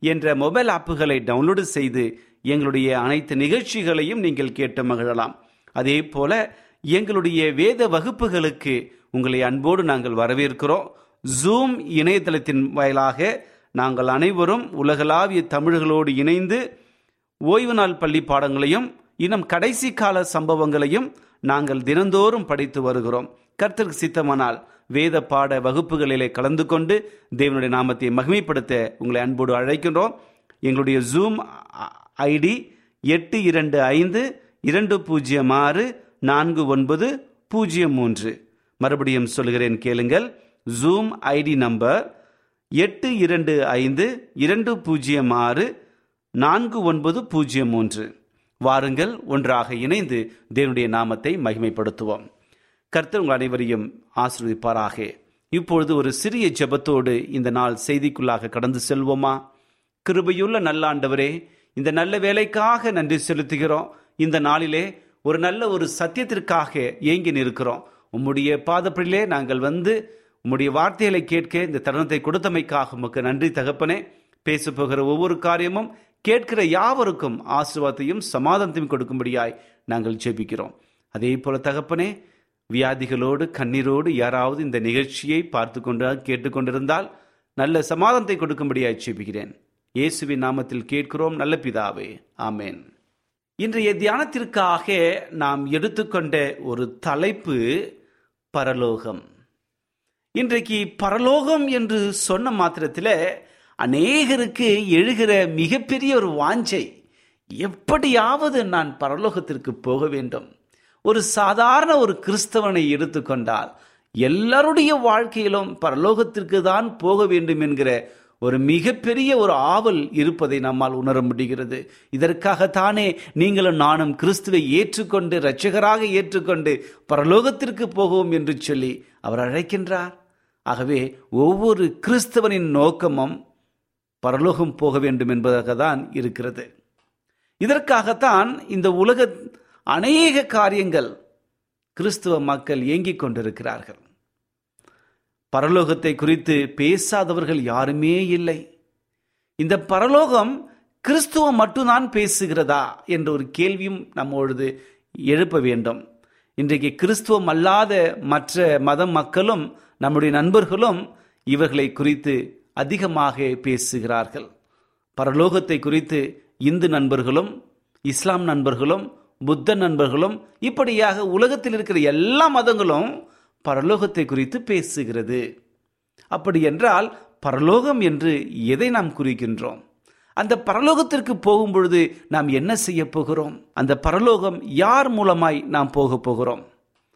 என்ற மொபைல் ஆப்புகளை டவுன்லோடு செய்து எங்களுடைய அனைத்து நிகழ்ச்சிகளையும் நீங்கள் கேட்டு மகிழலாம். அதே போல எங்களுடைய வேத வகுப்புகளுக்கு உங்களை அன்போடு நாங்கள் வரவேற்கிறோம். ஜூம் இணையதளத்தின் வாயிலாக நாங்கள் அனைவரும் உலகளாவிய தமிழர்களோடு இணைந்து ஓய்வு நாள் பள்ளி பாடங்களையும் இன்னும் கடைசி கால சம்பவங்களையும் நாங்கள் தினந்தோறும் படித்து வருகிறோம். கர்த்தருக்கு சித்தமானால் வேத பாட வகுப்புகளிலே கலந்து கொண்டு தேவனுடைய நாமத்தை மகிமைப்படுத்த உங்களை அன்போடு அழைக்கின்றோம். எங்களுடைய ஜூம் ஐடி எட்டு இரண்டு ஐந்து இரண்டு பூஜ்ஜியம் ஆறு நான்கு ஒன்பது பூஜ்ஜியம் மூன்று. மறுபடியும் சொல்கிறேன் கேளுங்கள். ஜூம் ஐடி நம்பர் எட்டு இரண்டு ஐந்து இரண்டு பூஜ்ஜியம் ஆறு நான்கு ஒன்பது பூஜ்ஜியம் மூன்று. வாருங்கள் ஒன்றாக இணைந்து தேவனுடைய நாமத்தை மகிமைப்படுத்துவோம். கர்த்தர் உங்கள் அனைவரையும் ஆசிர்வதிப்பாராக. இப்பொழுது ஒரு சிறிய ஜெபத்தோடு இந்த நாள் செய்திக்குள்ளாக கடந்து செல்வோமா? கிருபையுள்ள நல்லாண்டவரே இந்த நல்ல வேலைக்காக நன்றி செலுத்துகிறோம். இந்த நாளிலே ஒரு நல்ல ஒரு சத்தியத்திற்காக ஏங்கி நிற்கிறோம். உம்முடைய பாதப்படியிலே நாங்கள் வந்து உம்முடைய வார்த்தைகளை கேட்க இந்த தருணத்தை கொடுத்தமைக்காக உமக்கு நன்றி தகப்பனே. பேசப்போகிற ஒவ்வொரு காரியமும் கேட்கிற யாவருக்கும் ஆசீர்வாதத்தையும் சமாதானத்தையும் கொடுக்கும்படியாய் நாங்கள் ஜெபிக்கிறோம். அதே போல தகப்பனே வியாதிகளோடு கண்ணீரோடு யாராவது இந்த நிகழ்ச்சியை பார்த்து கொண்டு கேட்டுக்கொண்டிருந்தால் நல்ல சமாதானத்தை கொடுக்கும்படியாய் ஜெபிக்கிறேன். இயேசுவின் நாமத்தில் கேட்கிறோம் நல்ல பிதாவே. ஆமேன். இன்றைய தியானத்திற்காக நாம் எடுத்துக்கொண்ட ஒரு தலைப்பு பரலோகம். இன்றைக்கு பரலோகம் என்று சொன்ன மாத்திரத்தில் அநேகருக்கு எழுகிற மிகப்பெரிய ஒரு வாஞ்சை எப்படியாவது நான் பரலோகத்திற்கு போக வேண்டும். ஒரு சாதாரண ஒரு கிறிஸ்தவனை எடுத்துக்கொண்டால் எல்லாருடைய வாழ்க்கையிலும் பரலோகத்திற்கு தான் போக வேண்டும் என்கிற ஒரு மிகப்பெரிய ஒரு ஆவல் இருப்பதை நம்மால் உணர முடிகிறது. இதற்காகத்தானே நீங்களும் நானும் கிறிஸ்துவை ஏற்றுக்கொண்டு இரட்சகராக ஏற்றுக்கொண்டு பரலோகத்திற்கு போகவும் என்று சொல்லி அவர் அழைக்கின்றார். ஆகவே ஒவ்வொரு கிறிஸ்தவனின் நோக்கமும் பரலோகம் போக வேண்டும் என்பதாக தான் இருக்கிறது. இதற்காகத்தான் இந்த உலக அநேக காரியங்கள் கிறிஸ்துவ மக்கள் ஏங்கிக் கொண்டிருக்கிறார்கள். பரலோகத்தை குறித்து பேசாதவர்கள் யாருமே இல்லை. இந்த பரலோகம் கிறிஸ்துவம் மட்டும்தான் பேசுகிறதா என்ற ஒரு கேள்வியும் நம்மொழுது எழுப்ப வேண்டும். இன்றைக்கு கிறிஸ்துவம் அல்லாத மற்ற மத மக்களும் நம்முடைய நண்பர்களும் இவர்களை குறித்து அதிகமாக பேசுகிறார்கள். பரலோகத்தை குறித்து இந்து நண்பர்களும் இஸ்லாம் நண்பர்களும் புத்த நண்பர்களும் இப்படியாக உலகத்தில் இருக்கிற எல்லா மதங்களும் பரலோகத்தை குறித்து பேசுகிறது. அப்படி என்றால் பரலோகம் என்று எதை நாம் குறிக்கின்றோம்? அந்த பரலோகத்திற்கு போகும் பொழுது நாம் என்ன செய்ய போகிறோம்? அந்த பரலோகம் யார் மூலமாய் நாம் போக போகிறோம்?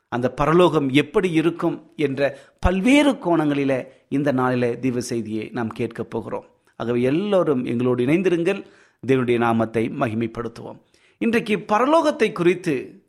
அந்த பரலோகம் எப்படி இருக்கும் என்ற பல்வேறு கோணங்களில இந்த நாளில தீவ செய்தியை நாம் கேட்க போகிறோம். ஆகவே எல்லோரும் எங்களோடு இணைந்திருங்கள். தேவனுடைய நாமத்தை மகிமைப்படுத்துவோம். இன்றைக்கு பரலோகத்தை குறித்து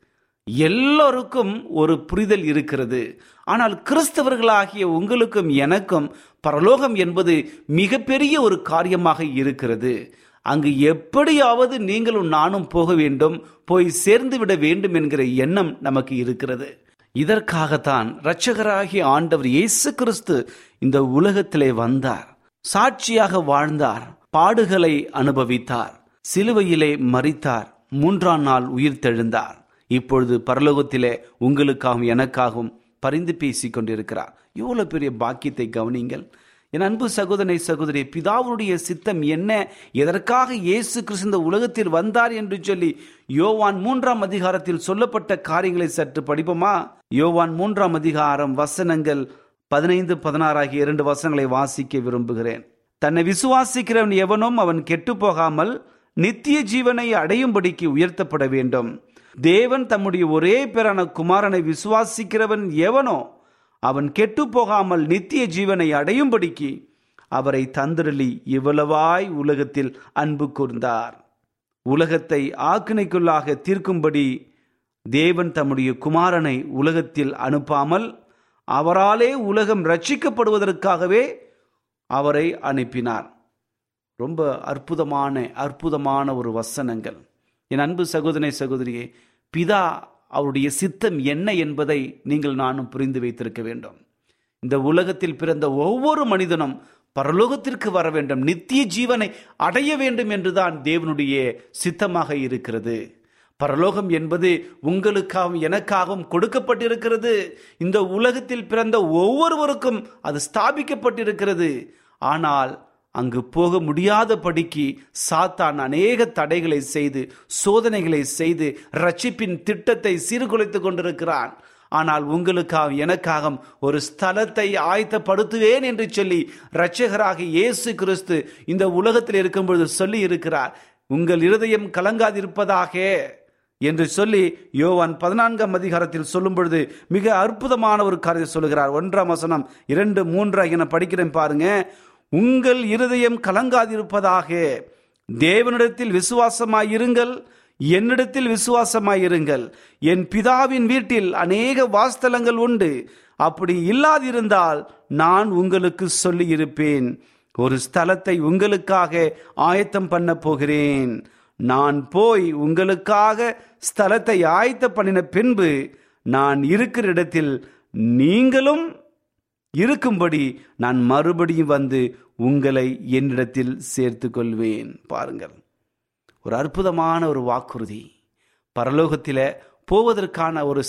எல்லோருக்கும் ஒரு புரிதல் இருக்கிறது. ஆனால் கிறிஸ்தவர்களாகிய உங்களுக்கும் எனக்கும் பரலோகம் என்பது மிகப்பெரிய ஒரு காரியமாக இருக்கிறது. அங்கு எப்படியாவது நீங்களும் நானும் போக வேண்டும் போய் சேர்ந்து விட வேண்டும் என்கிற எண்ணம் நமக்கு இருக்கிறது. இதற்காகத்தான் இரட்சகராகிய ஆண்டவர் இயேசு கிறிஸ்து இந்த உலகத்திலே வந்தார். சாட்சியாக வாழ்ந்தார் பாடுகளை அனுபவித்தார் சிலுவையிலே மறித்தார் மூன்றாம் நாள் உயிர் தெழுந்தார். இப்பொழுது பரலோகத்திலே உங்களுக்காகவும் எனக்காகவும் பரிந்து பேசி கொண்டிருக்கிறார் எவ்வளவு பெரிய பாக்கியத்தை கவனிங்கள் என் அன்பு சகோதரனை சகோதரி பிதாவுடைய சித்தம் என்ன? எதற்காக இயேசு கிறிஸ்து இந்த உலகத்தில் வந்தார் என்று சொல்லி யோவான் மூன்றாம் அதிகாரத்தில் சொல்லப்பட்ட காரியங்களை சற்று படிப்போமா? யோவான் மூன்றாம் அதிகாரம் வசனங்கள் பதினைந்து பதினாறு ஆகிய இரண்டு வசனங்களை வாசிக்க விரும்புகிறேன். தன்னை விசுவாசிக்கிறவன் எவனும் அவன் கெட்டு போகாமல் நித்திய ஜீவனை அடையும்படிக்கு உயர்த்தப்பட வேண்டும். தேவன் தம்முடைய ஒரே பிறான குமாரனை விசுவாசிக்கிறவன் எவனோ அவன் கெட்டு போகாமல் நித்திய ஜீவனை அடையும்படிக்கு அவரை தந்திரலி இவ்வளவாய் உலகத்தில் அன்பு கூர்ந்தார். உலகத்தை ஆக்கினைக்குள்ளாக தீர்க்கும்படி தேவன் தம்முடைய குமாரனை உலகத்தில் அனுப்பாமல் அவராலே உலகம் ரட்சிக்கப்படுவதற்காகவே அவரை அனுப்பினார். ரொம்ப அற்புதமான அற்புதமான ஒரு வசனங்கள். என் அன்பு சகோதரனை சகோதரியே பிதா அவருடைய சித்தம் என்ன என்பதை நீங்கள் நானும் புரிந்து வைத்திருக்க வேண்டும். இந்த உலகத்தில் பிறந்த ஒவ்வொரு மனிதனும் பரலோகத்திற்கு வர வேண்டும். நித்திய ஜீவனை அடைய வேண்டும் என்றுதான் தேவனுடைய சித்தமாக இருக்கிறது. பரலோகம் என்பது உங்களுக்காகவும் எனக்காகவும் கொடுக்கப்பட்டிருக்கிறது. இந்த உலகத்தில் பிறந்த ஒவ்வொருவருக்கும் அது ஸ்தாபிக்கப்பட்டிருக்கிறது. ஆனால் அங்கு போக முடியாதபடிக்கு சாத்தான் அநேக தடைகளை செய்து சோதனைகளை செய்து ரட்சிப்பின் திட்டத்தை சீர்குலைத்து கொண்டிருக்கிறான். ஆனால் உங்களுக்காக எனக்காக ஒரு ஸ்தலத்தை ஆயத்தப்படுத்துவேன் என்று சொல்லி இரட்சகராக இயேசு கிறிஸ்து இந்த உலகத்தில் இருக்கும் பொழுது சொல்லி இருக்கிறார் உங்கள் இருதயம் கலங்காதிருப்பதாக என்று சொல்லி யோவான் பதினான்காம் அதிகாரத்தில் சொல்லும் பொழுது மிக அற்புதமான ஒரு காரியத்தை சொல்லுகிறார். ஒன்றாம் வசனம் இரண்டு மூன்று என படிக்கிறேன் பாருங்க. உங்கள் இருதயம் கலங்காதிருப்பதாக. தேவனிடத்தில் விசுவாசமாயிருங்கள் என்னிடத்தில் விசுவாசமாயிருங்கள். என் பிதாவின் வீட்டில் அநேக வாஸ்தலங்கள் உண்டு. அப்படி இல்லாதிருந்தால் நான் உங்களுக்கு சொல்லியிருப்பேன். ஒரு ஸ்தலத்தை உங்களுக்காக ஆயத்தம் பண்ண போகிறேன். நான் போய் உங்களுக்காக ஸ்தலத்தை ஆயத்த பண்ணின பின்பு நான் இருக்கிற இடத்தில் நீங்களும் இருக்கும்படி நான் மறுபடியும் வந்து உங்களை என்னிடத்தில் சேர்த்து கொள்வேன் பாருங்கள். ஒரு அற்புதமான ஒரு வாக்குறுதி. பரலோகத்தில் போவதற்கான ஒரு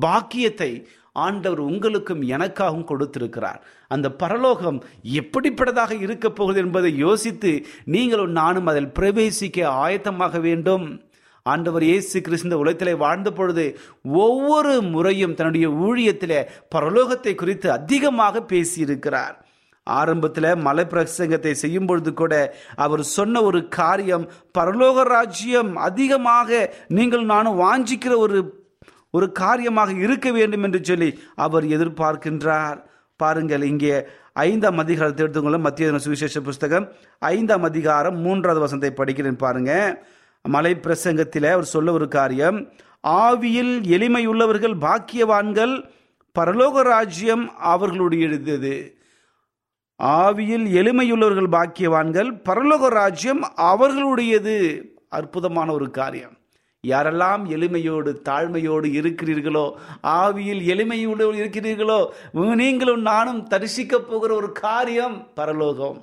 பாக்கியத்தை ஆண்டவர் உங்களுக்கும் எனக்காகவும் கொடுத்திருக்கிறார். அந்த பரலோகம் எப்படிப்பட்டதாக இருக்கப் போகுது என்பதை யோசித்து நீங்களும் நானும் அதில் பிரவேசிக்க ஆயத்தமாக வேண்டும். ஆண்டவர் இயேசு கிறிஸ்து உலகத்திலே வாழ்ந்த பொழுது ஒவ்வொரு முறையும் தன்னுடைய ஊழியத்திலே பரலோகத்தை குறித்து அதிகமாக பேசியிருக்கிறார். ஆரம்பத்தில் மலை பிரசங்கத்தை செய்யும் பொழுது கூட அவர் சொன்ன ஒரு காரியம் பரலோக ராஜ்யம் அதிகமாக நீங்கள் நானும் வாஞ்சிக்கிற ஒரு ஒரு காரியமாக இருக்க வேண்டும் என்று சொல்லி அவர் எதிர்பார்க்கின்றார். பாருங்கள் இங்கே ஐந்தாம் அதிகாரத்தை எடுத்துக்கொள்ள மத்திய சுவிசேஷ புஸ்தகம் ஐந்தாம் அதிகாரம் மூன்றாவது வசனத்தை படிக்கிறேன் பாருங்கள் மலை பிரசங்கத்தில் அவர் சொல்ல ஒரு காரியம். ஆவியில் எளிமையுள்ளவர்கள் பாக்கியவான்கள் பரலோக ராஜ்யம் அவர்களுடையது ஆவியில் எளிமையுள்ளவர்கள் பாக்கியவான்கள் பரலோக ராஜ்யம் அவர்களுடையது. அற்புதமான ஒரு காரியம். யாரெல்லாம் எளிமையோடு தாழ்மையோடு இருக்கிறீர்களோ ஆவியில் எளிமையோடு இருக்கிறீர்களோ நீங்களும் நானும் தரிசிக்க போகிற ஒரு காரியம் பரலோகம்.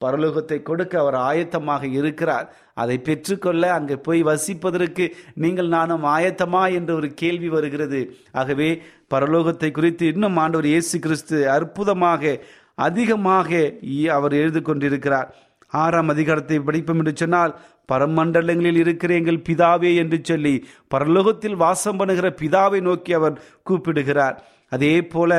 பரலோகத்தை கொடுக்க அவர் ஆயத்தமாக இருக்கிறார். அதை பெற்றுக்கொள்ள அங்கே போய் வசிப்பதற்கு நீங்கள் நானும் ஆயத்தமா என்ற ஒரு கேள்வி வருகிறது. ஆகவே பரலோகத்தை குறித்து இன்னும் ஆண்டவர் இயேசு கிறிஸ்து அற்புதமாக அதிகமாக அவர் எழுதி கொண்டிருக்கிறார். ஆறாம் அதிகாரத்தை படிப்போம் என்று சொன்னால் பரமண்டலங்களில் இருக்கிற எங்கள் பிதாவே என்று சொல்லி பரலோகத்தில் வாசம் பண்ணுகிற பிதாவை நோக்கி அவர் கூப்பிடுகிறார். அதே போல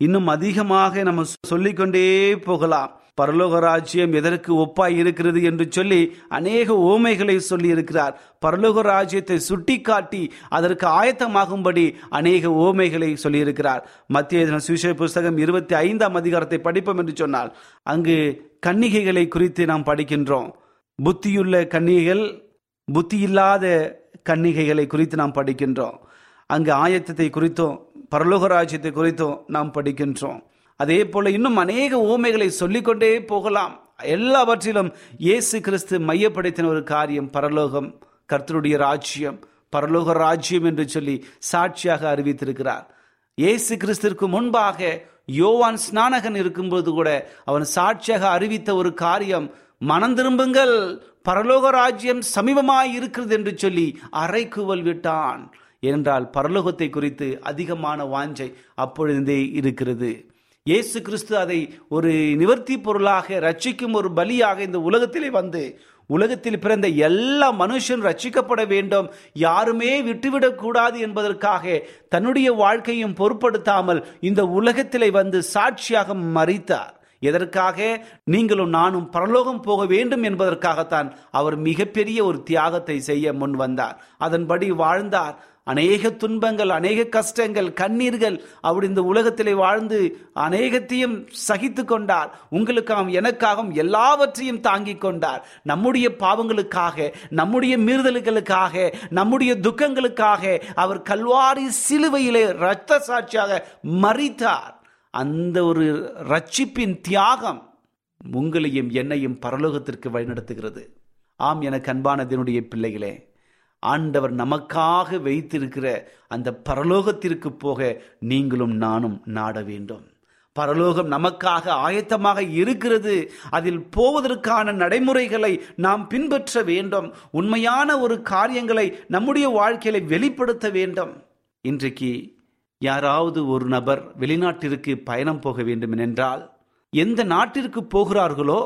இன்னும் அதிகமாக நம்ம சொல்லிக்கொண்டே போகலாம். பரலோக ராஜ்யம் எதற்கு ஒப்பாய் இருக்கிறது என்று சொல்லி அநேக ஓமைகளை சொல்லி இருக்கிறார் பரலோக ராஜ்யத்தை சுட்டி காட்டி அதற்கு ஆயத்தமாகும்படி அநேக ஓமைகளை சொல்லியிருக்கிறார். மத்திய சுவிசேஷ புஸ்தகம் இருபத்தி ஐந்தாம் அதிகாரத்தை படிப்போம் என்று சொன்னால் அங்கு கன்னிகைகளை குறித்து நாம் படிக்கின்றோம். புத்தியுள்ள கன்னிகைகள் புத்தி இல்லாத கன்னிகைகளை குறித்து நாம் படிக்கின்றோம். அங்கு ஆயத்தத்தை குறித்தும் பரலோக ராஜ்யத்தை குறித்தும் நாம் படிக்கின்றோம். அதே போல இன்னும் அநேக ஊமைகளை சொல்லிக்கொண்டே போகலாம். எல்லாவற்றிலும் இயேசு கிறிஸ்து மையப்படுத்தின ஒரு காரியம் பரலோகம் கர்த்தருடைய ராஜ்யம் பரலோக ராஜ்யம் என்று சொல்லி சாட்சியாக அறிவித்திருக்கிறார். இயேசு கிறிஸ்திற்கு முன்பாக யோவான் ஸ்நானகன் இருக்கும்போது கூட அவன் சாட்சியாக அறிவித்த ஒரு காரியம் மனம் திரும்புங்கள் பரலோக ராஜ்யம் சமீபமாய் இருக்கிறது என்று சொல்லி அரைக்குவல் விட்டான். என்றால் பரலோகத்தை குறித்து அதிகமான வாஞ்சை அப்பொழுதே இருக்கிறது. இயேசு கிறிஸ்து அதை ஒரு நிவர்த்தி பொருளாக ரட்சிக்கும் ஒரு பலியாக இந்த உலகத்திலே வந்து உலகத்தில் பிறந்த எல்லா மனுஷன் ரட்சிக்கப்பட வேண்டும் யாருமே விட்டுவிடக்கூடாது என்பதற்காக தன்னுடைய வாழ்க்கையும் பொருட்படுத்தாமல் இந்த உலகத்திலே வந்து சாட்சியாக மறித்தார் எதற்காக? நீங்களும் நானும் பரலோகம் போக வேண்டும் என்பதற்காகத்தான் அவர் மிகப்பெரிய ஒரு தியாகத்தை செய்ய முன் வந்தார். அதன்படி வாழ்ந்தார். அநேக துன்பங்கள் அநேக கஷ்டங்கள் கண்ணீர்கள் அவர் இந்த உலகத்திலே வாழ்ந்து அநேகத்தையும் சகித்து கொண்டார். உங்களுக்காகவும் எனக்காகவும் எல்லாவற்றையும் தாங்கிக் கொண்டார். நம்முடைய பாவங்களுக்காக நம்முடைய மீறுதல்களுக்காக நம்முடைய துக்கங்களுக்காக அவர் கல்வாரி சிலுவையிலே இரத்த சாட்சியாக மறித்தார் அந்த ஒரு ரட்சிப்பின் தியாகம் உங்களையும் என்னையும் பரலோகத்திற்கு வழிநடத்துகிறது. ஆம் எனக்கு அன்பானதனுடைய பிள்ளைகளே ஆண்டவர் நமக்காக வைத்திருக்கிற அந்த பரலோகத்திற்கு போக நீங்களும் நானும் நாட வேண்டும். பரலோகம் நமக்காக ஆயத்தமாக இருக்கிறது. அதில் போவதற்கான நடைமுறைகளை நாம் பின்பற்ற வேண்டும். உண்மையான ஒரு காரியங்களை நம்முடைய வாழ்க்கையில வெளிப்படுத்த வேண்டும். இன்றைக்கு யாராவது ஒரு நபர் வெளிநாட்டிற்கு பயணம் போக வேண்டும் என்றால் எந்த நாட்டிற்கு போகிறார்களோ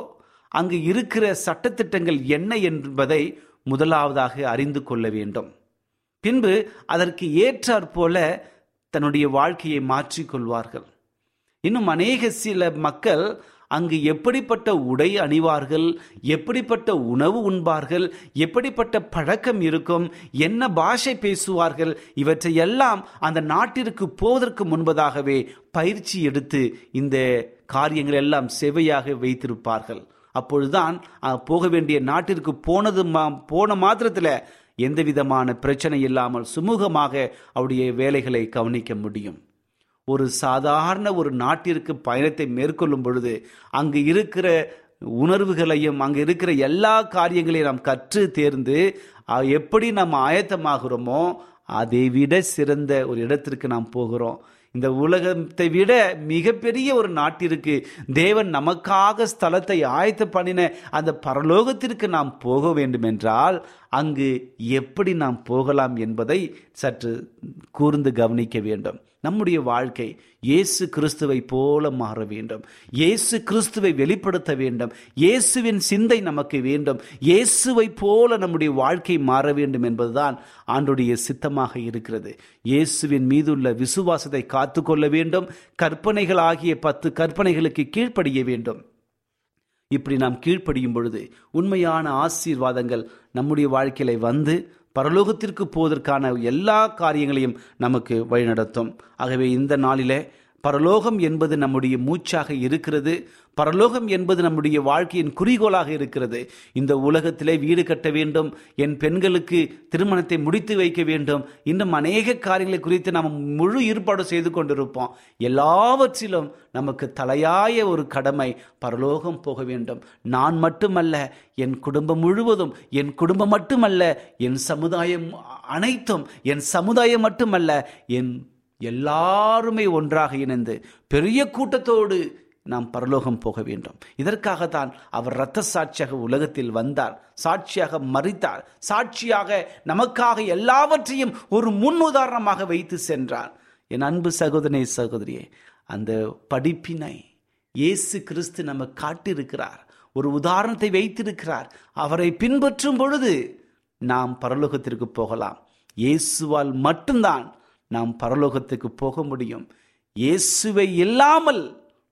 அங்கு இருக்கிற சட்டத்திட்டங்கள் என்ன என்பதை முதலாவதாக அறிந்து கொள்ள வேண்டும். பின்பு அதற்கு ஏற்றாற் போல தன்னுடைய வாழ்க்கையை மாற்றிக்கொள்வார்கள் இன்னும் அநேக சில மக்கள் அங்கு எப்படிப்பட்ட உடை அணிவார்கள் எப்படிப்பட்ட உணவு உண்பார்கள் எப்படிப்பட்ட பழக்கம் இருக்கும் என்ன பாஷை பேசுவார்கள் இவற்றையெல்லாம் அந்த நாட்டிற்கு போவதற்கு முன்பதாகவே பயிற்சி எடுத்து இந்த காரியங்கள் எல்லாம் செவையாக வைத்திருப்பார்கள். அப்பொழுதுதான் போக வேண்டிய நாட்டிற்கு போனது மா- போன மாத்திரத்தில் எந்த விதமான பிரச்சனை இல்லாமல் சுமூகமாக அவருடைய வேலைகளை கவனிக்க முடியும். ஒரு சாதாரண ஒரு நாட்டிற்கு பயணத்தை மேற்கொள்ளும் பொழுது அங்கு இருக்கிற உணர்வுகளையும் அங்கு இருக்கிற எல்லா காரியங்களையும் நாம் கற்று தேர்ந்து எப்படி நாம் ஆயத்தமாகிறோமோ அதை விட சிறந்த ஒரு இடத்திற்கு நாம் போகிறோம். இந்த உலகத்தை விட மிகப்பெரிய ஒரு நாட்டிற்கு தேவன் நமக்காக ஸ்தலத்தை ஆயத்த பண்ணின அந்த பரலோகத்திற்கு நாம் போக வேண்டும் என்றால் அங்கு எப்படி நாம் போகலாம் என்பதை சற்று கூர்ந்து கவனிக்க வேண்டும். நம்முடைய வாழ்க்கை இயேசு கிறிஸ்துவை போல மாற வேண்டும். இயேசு கிறிஸ்துவை வெளிப்படுத்த வேண்டும். இயேசுவின் சிந்தை நமக்கு வேண்டும். இயேசுவை போல நம்முடைய வாழ்க்கை மாற வேண்டும் என்பதுதான் ஆண்டுடைய சித்தமாக இருக்கிறது. இயேசுவின் மீதுள்ள விசுவாசத்தை காத்துக்கொள்ள வேண்டும். கற்பனைகள் ஆகிய பத்து கற்பனைகளுக்கு கீழ்ப்படிய வேண்டும். இப்படி நாம் கீழ்ப்படியும் பொழுது உண்மையான ஆசீர்வாதங்கள் நம்முடைய வாழ்க்கையில வந்து பரலோகத்திற்கு போவதற்கான எல்லா காரியங்களையும் நமக்கு வழிநடத்தும். ஆகவே இந்த நாளிலே பரலோகம் என்பது நம்முடைய மூச்சாக இருக்கிறது. பரலோகம் என்பது நம்முடைய வாழ்க்கையின் குறிக்கோளாக இருக்கிறது. இந்த உலகத்திலே வீடு கட்ட வேண்டும். என் பெண்களுக்கு திருமணத்தை முடித்து வைக்க வேண்டும். இன்னும் அநேக காரியங்களை குறித்து நாம் முழு ஈடுபாடு செய்து கொண்டிருப்போம். எல்லாவற்றிலும் நமக்கு தலையாய ஒரு கடமை பரலோகம் போக வேண்டும். நான் மட்டுமல்ல என் குடும்பம் முழுவதும் என் குடும்பம் மட்டுமல்ல என் சமுதாயம் அனைத்தும் என் சமுதாயம் மட்டுமல்ல என் எல்லாருமே ஒன்றாக இணைந்து பெரிய கூட்டத்தோடு நாம் பரலோகம் போக வேண்டும். இதற்காகத்தான் அவர் இரத்த சாட்சியாக உலகத்தில் வந்தார் சாட்சியாக மறித்தார் சாட்சியாக நமக்காக எல்லாவற்றையும் ஒரு முன் உதாரணமாக வைத்து சென்றார். என் அன்பு சகோதரி சகோதரியே அந்த படிப்பினை இயேசு கிறிஸ்து நம்ம காட்டியிருக்கிறார். ஒரு உதாரணத்தை வைத்திருக்கிறார். அவரை பின்பற்றும் பொழுது நாம் பரலோகத்திற்கு போகலாம். இயேசுவால் மட்டும்தான் நாம் பரலோகத்துக்கு போக முடியும். இயேசுவை இல்லாமல்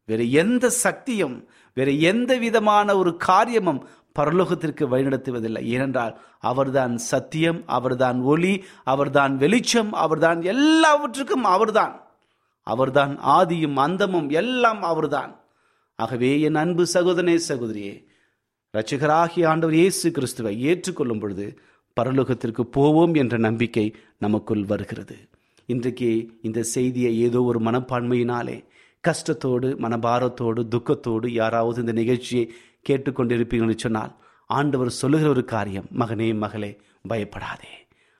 வேறு எந்த சக்தியும் வேறு எந்த விதமான ஒரு காரியமும் பரலோகத்திற்கு வழிநடத்துவதில்லை. ஏனென்றால் அவர்தான் சத்தியம் அவர்தான் ஒளி அவர்தான் வெளிச்சம் அவர்தான் எல்லாவற்றுக்கும் அவர்தான். அவர்தான் ஆதியும் அந்தமும் எல்லாம் அவர்தான். ஆகவே என் அன்பு சகோதரனே சகோதரியே இரட்சகராகிய ஆண்டவர் இயேசு கிறிஸ்துவை ஏற்றுக்கொள்ளும் பொழுது பரலோகத்திற்கு போவோம் என்ற நம்பிக்கை நமக்குள் வருகிறது. இன்றைக்கு இந்த செய்தியை ஏதோ ஒரு மனப்பான்மையினாலே கஷ்டத்தோடு மனபாரத்தோடு துக்கத்தோடு யாராவது இந்த நிகழ்ச்சியை கேட்டுக்கொண்டிருப்பீங்கன்னு சொன்னால் ஆண்டவர் சொல்லுகிற ஒரு காரியம் மகனே மகளே பயப்படாதே.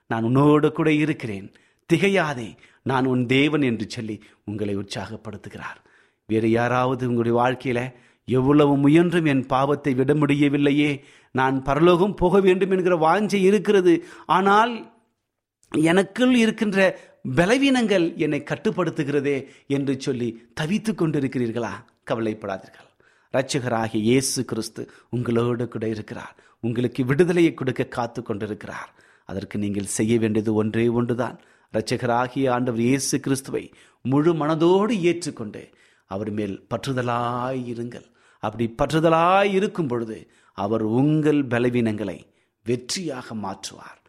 நான் உன்னோடு கூட இருக்கிறேன். திகையாதே. நான் உன் தேவன் என்று சொல்லி உங்களை உற்சாகப்படுத்துகிறார். வேறு யாராவது உங்களுடைய வாழ்க்கையில் எவ்வளவு முயன்றும் என் பாவத்தை விட முடியவில்லையே. நான் பரலோகம் போக வேண்டும் என்கிற வாஞ்சை இருக்கிறது. ஆனால் எனக்குள் இருக்கின்ற பலவீனங்கள் என்னை கட்டுப்படுத்துகிறதே என்று சொல்லி தவித்து கொண்டிருக்கிறீர்களா? கவலைப்படாதீர்கள். இரட்சகராகிய இயேசு கிறிஸ்து உங்களோடு கூட இருக்கிறார். உங்களுக்கு விடுதலையை கொடுக்க காத்து கொண்டிருக்கிறார். அதற்கு நீங்கள் செய்ய வேண்டியது ஒன்றே ஒன்றுதான். இரட்சகராகிய ஆண்டவர் இயேசு கிறிஸ்துவை முழு மனதோடு ஏற்றுக்கொண்டு அவர் மேல் பற்றுதலாய் இருங்கள். அப்படி பற்றுதலாய் இருக்கும் பொழுது அவர் உங்கள் பலவீனங்களை வெற்றியாக மாற்றுவார்.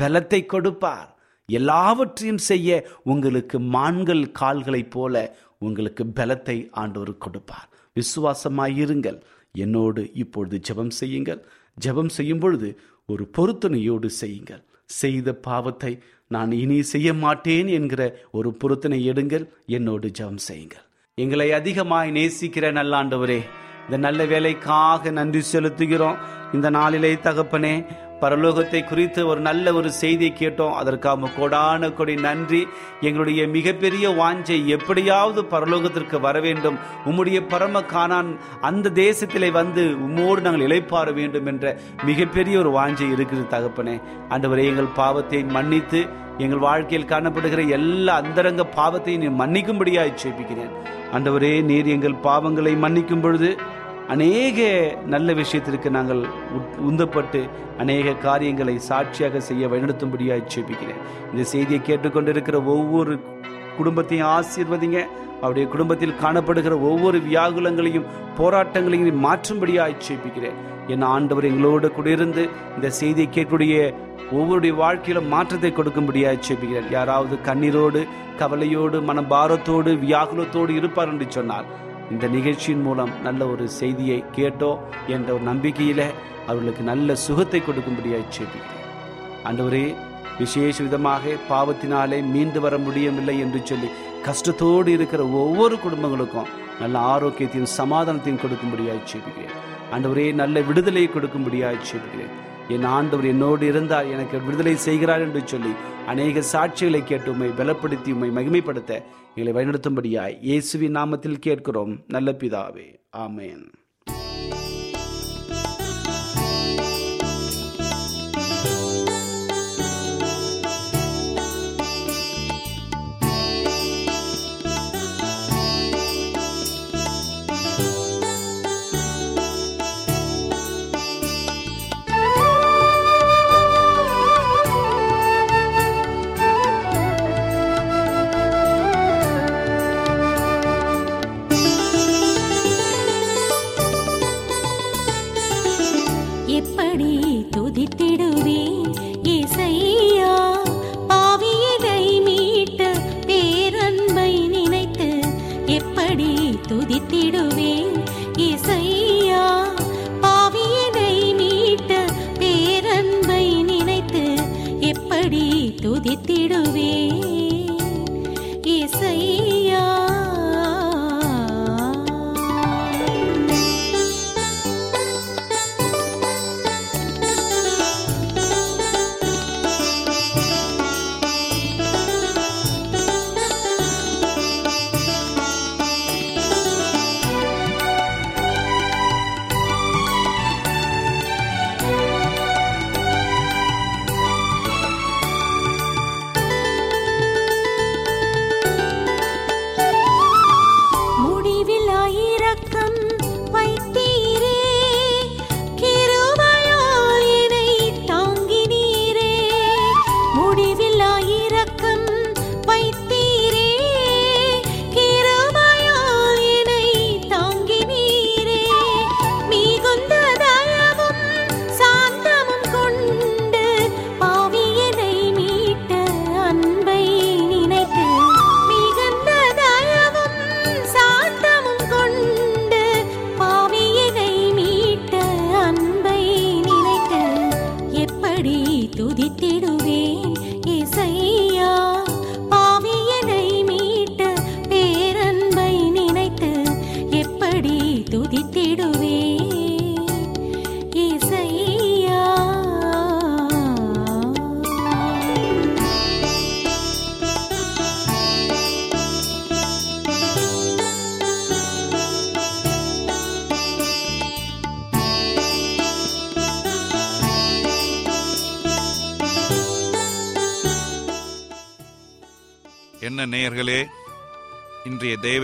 பலத்தை கொடுப்பார். எல்லாவற்றையும் செய்ய உங்களுக்கு மான்கள் கால்களைப் போல உங்களுக்கு பலத்தை ஆண்டவர் கொடுப்பார். விசுவாசமாயிருங்கள் என்னோடு இப்பொழுது ஜெபம் செய்யுங்கள். ஜெபம் செய்யும் பொழுது ஒரு பொருத்தனையோடு செய்யுங்கள். செய்த பாவத்தை நான் இனி செய்ய மாட்டேன் என்கிற ஒரு பொருத்தனை எடுங்கள். என்னோடு ஜெபம் செய்யுங்கள். எங்களை அதிகமாய் நேசிக்கிற நல்லாண்டவரே இந்த நல்ல வேலைக்காக நன்றி செலுத்துகிறோம். இந்த நாளிலே தகப்பனே பரலோகத்தை குறித்து ஒரு நல்ல ஒரு செய்தியை கேட்டோம். அதற்காக கோடான கொடி நன்றி. எங்களுடைய மிகப்பெரிய வாஞ்சை எப்படியாவது பரலோகத்திற்கு வர வேண்டும். உம்முடைய பரம காணான் அந்த தேசத்திலே வந்து உம்மோடு நாங்கள் இழைப்பாற வேண்டும் என்ற மிகப்பெரிய ஒரு வாஞ்சை இருக்குது தகப்பனே. அன்றுவரை எங்கள் பாவத்தை மன்னித்து எங்கள் வாழ்க்கையில் காணப்படுகிற எல்லா அந்தரங்க பாவத்தையும் நீ மன்னிக்கும்படியாய் அந்த ஒரே நீர் எங்கள் பாவங்களை மன்னிக்கும் பொழுது அநேக நல்ல விஷயத்திற்கு நாங்கள் உந்தப்பட்டு அநேக காரியங்களை சாட்சியாக செய்ய வழிநடத்தும்படியாக ஜெபிக்கிறேன். இந்த செய்தியை கேட்டுக்கொண்டிருக்கிற ஒவ்வொரு குடும்பத்தையும் ஆசீர்வதிங்க. அவருடைய குடும்பத்தில் காணப்படுகிற ஒவ்வொரு வியாகுலங்களையும் போராட்டங்களையும் மாற்றும்படியாக ஜெபிக்கிறேன். என் ஆண்டவர் எங்களோடு கூட இருந்து இந்த செய்தியை கேட்கக்கூடிய ஒவ்வொருடைய வாழ்க்கையில மாற்றத்தை கொடுக்கும்படியாக ஜெபிக்கிறேன். யாராவது கண்ணீரோடு கவலையோடு மனபாரத்தோடு வியாகுலத்தோடு இருப்பார் என்று சொன்னால் இந்த நிகழ்ச்சியின் மூலம் நல்ல ஒரு செய்தியை கேட்டோ என்ற ஒரு நம்பிக்கையில அவர்களுக்கு நல்ல சுகத்தை கொடுக்கும்படியாய் ஜெபிக்கிறேன். அன்றுவரே விசேஷ விதமாக பாவத்தினாலே மீண்டு வர முடியவில்லை என்று சொல்லி கஷ்டத்தோடு இருக்கிற ஒவ்வொரு குடும்பங்களுக்கும் நல்ல ஆரோக்கியத்தையும் சமாதானத்தையும் கொடுக்கும்படியாய் ஜெபிக்கிறேன். ஆண்டவரே நல்ல விடுதலையை கொடுக்கும்படியாய் ஜெபிக்கிறேன். என் ஆண்டவர் என்னோடு இருந்தால் எனக்கு விடுதலை செய்கிறார் என்று சொல்லி அநேக சாட்சிகளை கேட்டு உண்மை பலப்படுத்தி உண்மை மகிமைப்படுத்த எங்களை வழிநடத்தும்படியாய் இயேசுவின் நாமத்தில் கேட்கிறோம். நல்ல பிதாவே. ஆமேன்.